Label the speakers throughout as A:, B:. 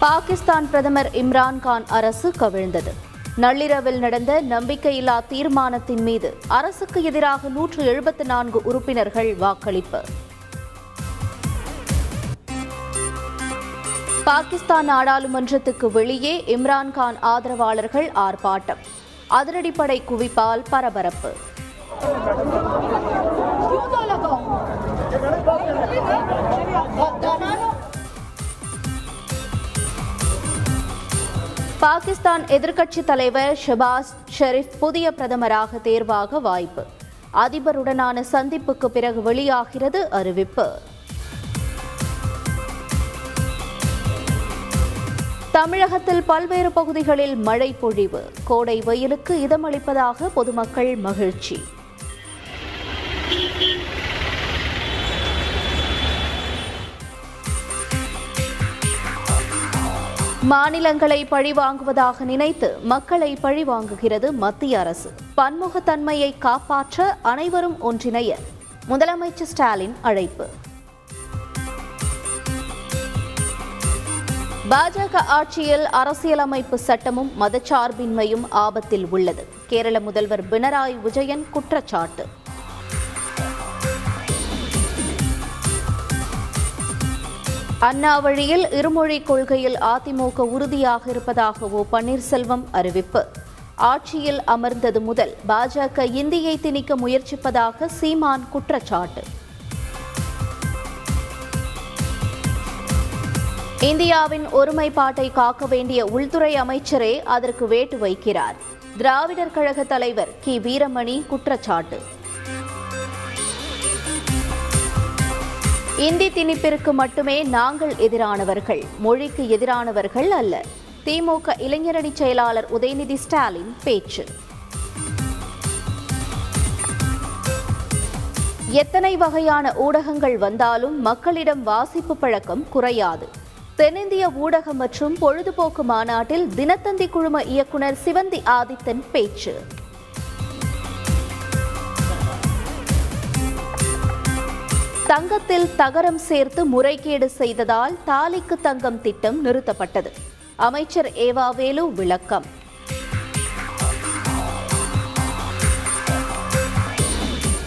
A: பாகிஸ்தான் பிரதமர் இம்ரான்கான் அரசு கவிழ்ந்தது. நள்ளிரவில் நடந்த நம்பிக்கையில்லா தீர்மானத்தின் மீது அரசுக்கு எதிராக நூற்று எழுபத்து நான்கு உறுப்பினர்கள் வாக்களிப்பு. பாகிஸ்தான் நாடாளுமன்றத்துக்கு வெளியே இம்ரான்கான் ஆதரவாளர்கள் ஆர்ப்பாட்டம். அதிரடிப்படை குவிப்பால் பரபரப்பு. பாகிஸ்தான் எதிர்க்கட்சித் தலைவர் ஷபாஸ் ஷெரீப் புதிய பிரதமராக தேர்வாக வாய்ப்பு. அதிபருடனான சந்திப்புக்கு பிறகு வெளியாகிறது அறிவிப்பு. தமிழகத்தில் பல்வேறு பகுதிகளில் மழை பொழிவு. கோடை வெயிலுக்கு இதமளிப்பதாக பொதுமக்கள் மகிழ்ச்சி. மாநிலங்களை பழிவாங்குவதாக நினைத்து மக்களை பழிவாங்குகிறது மத்திய அரசு. பன்முகத்தன்மையை காப்பாற்ற அனைவரும் ஒன்றிணைய. முதலமைச்சர் ஸ்டாலின் அழைப்பு. பாஜக ஆட்சியில் அரசியலமைப்பு சட்டமும் மதச்சார்பின்மையும் ஆபத்தில் உள்ளது. கேரள முதல்வர் பினராயி விஜயன் குற்றச்சாட்டு. அண்ணா வழியில் இருமொழி கொள்கையில் அதிமுக உறுதியாக இருப்பதாக ஓ பன்னீர்செல்வம் அறிவிப்பு. ஆட்சியில் அமர்ந்தது முதல் பாஜக இந்தியை திணிக்க முயற்சிப்பதாக சீமான் குற்றச்சாட்டு. இந்தியாவின் ஒருமைப்பாட்டை காக்க வேண்டிய உள்துறை அமைச்சரே அதற்கு வேட்டு வைக்கிறார். திராவிடர் கழக தலைவர் கி. வீரமணி குற்றச்சாட்டு. இந்தி திணிப்பிற்கு மட்டுமே நாங்கள் எதிரானவர்கள் மொழிக்கு எதிரானவர்கள் அல்ல. திமுக இளைஞரணி செயலாளர் உதயநிதி ஸ்டாலின் பேச்சு. எத்தனை வகையான ஊடகங்கள் வந்தாலும் மக்களிடம் வாசிப்பு பழக்கம் குறையாது. தென்னிந்திய ஊடகம் மற்றும் பொழுதுபோக்கு மாநாட்டில் தினத்தந்தி குழும இயக்குனர் சிவந்தி ஆதித்தன் பேச்சு. தங்கத்தில் தகரம் சேர்த்து முறைகேடு செய்ததால் தாலிக்கு தங்கம் திட்டம் நிறுத்தப்பட்டது. அமைச்சர் ஏவாவேலு விளக்கம்.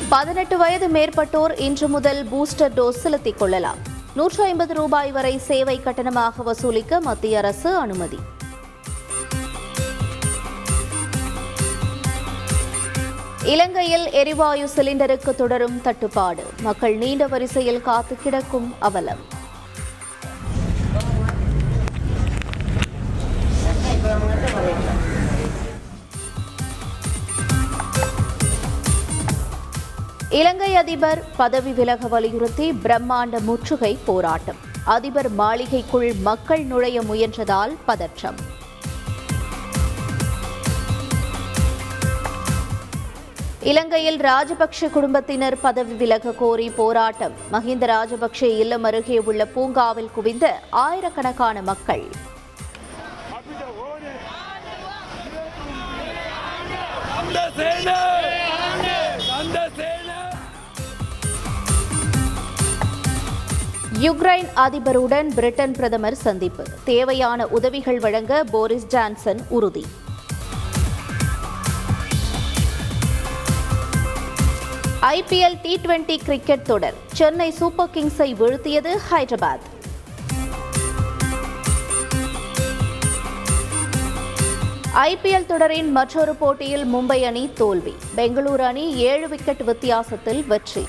A: பதினெட்டு வயது மேற்பட்டோர் இன்று முதல் பூஸ்டர் டோஸ் செலுத்திக் கொள்ளலாம். நூற்று ஐம்பது ரூபாய் வரை சேவை கட்டணமாக வசூலிக்க மத்திய அரசு அனுமதி. இலங்கையில் எரிவாயு சிலிண்டருக்கு தொடரும் தட்டுப்பாடு. மக்கள் நீண்ட வரிசையில் காத்து கிடக்கும் அவலம். இலங்கை அதிபர் பதவி விலக வலியுறுத்தி பிரம்மாண்ட முற்றுகை போராட்டம். அதிபர் மாளிகைக்குள் மக்கள் நுழைய முயன்றதால் பதற்றம். இலங்கையில் ராஜபக்ஷ குடும்பத்தினர் பதவி விலக கோரி போராட்டம். மஹிந்த ராஜபக்ஷ இல்லம் அருகே உள்ள பூங்காவில் குவிந்த ஆயிரக்கணக்கான மக்கள். யுக்ரைன் அதிபருடன் பிரிட்டன் பிரதமர் சந்திப்பு. தேவையான உதவிகள் வழங்க போரிஸ் ஜான்சன் உறுதி. ஐபிஎல் டி டுவெண்டி கிரிக்கெட் தொடர். சென்னை சூப்பர் கிங்ஸை வீழ்த்தியது ஹைதராபாத். ஐபிஎல் தொடரின் மற்றொரு போட்டியில் மும்பை அணி தோல்வி. பெங்களூரு அணி ஏழு விக்கெட் வித்தியாசத்தில் வெற்றி.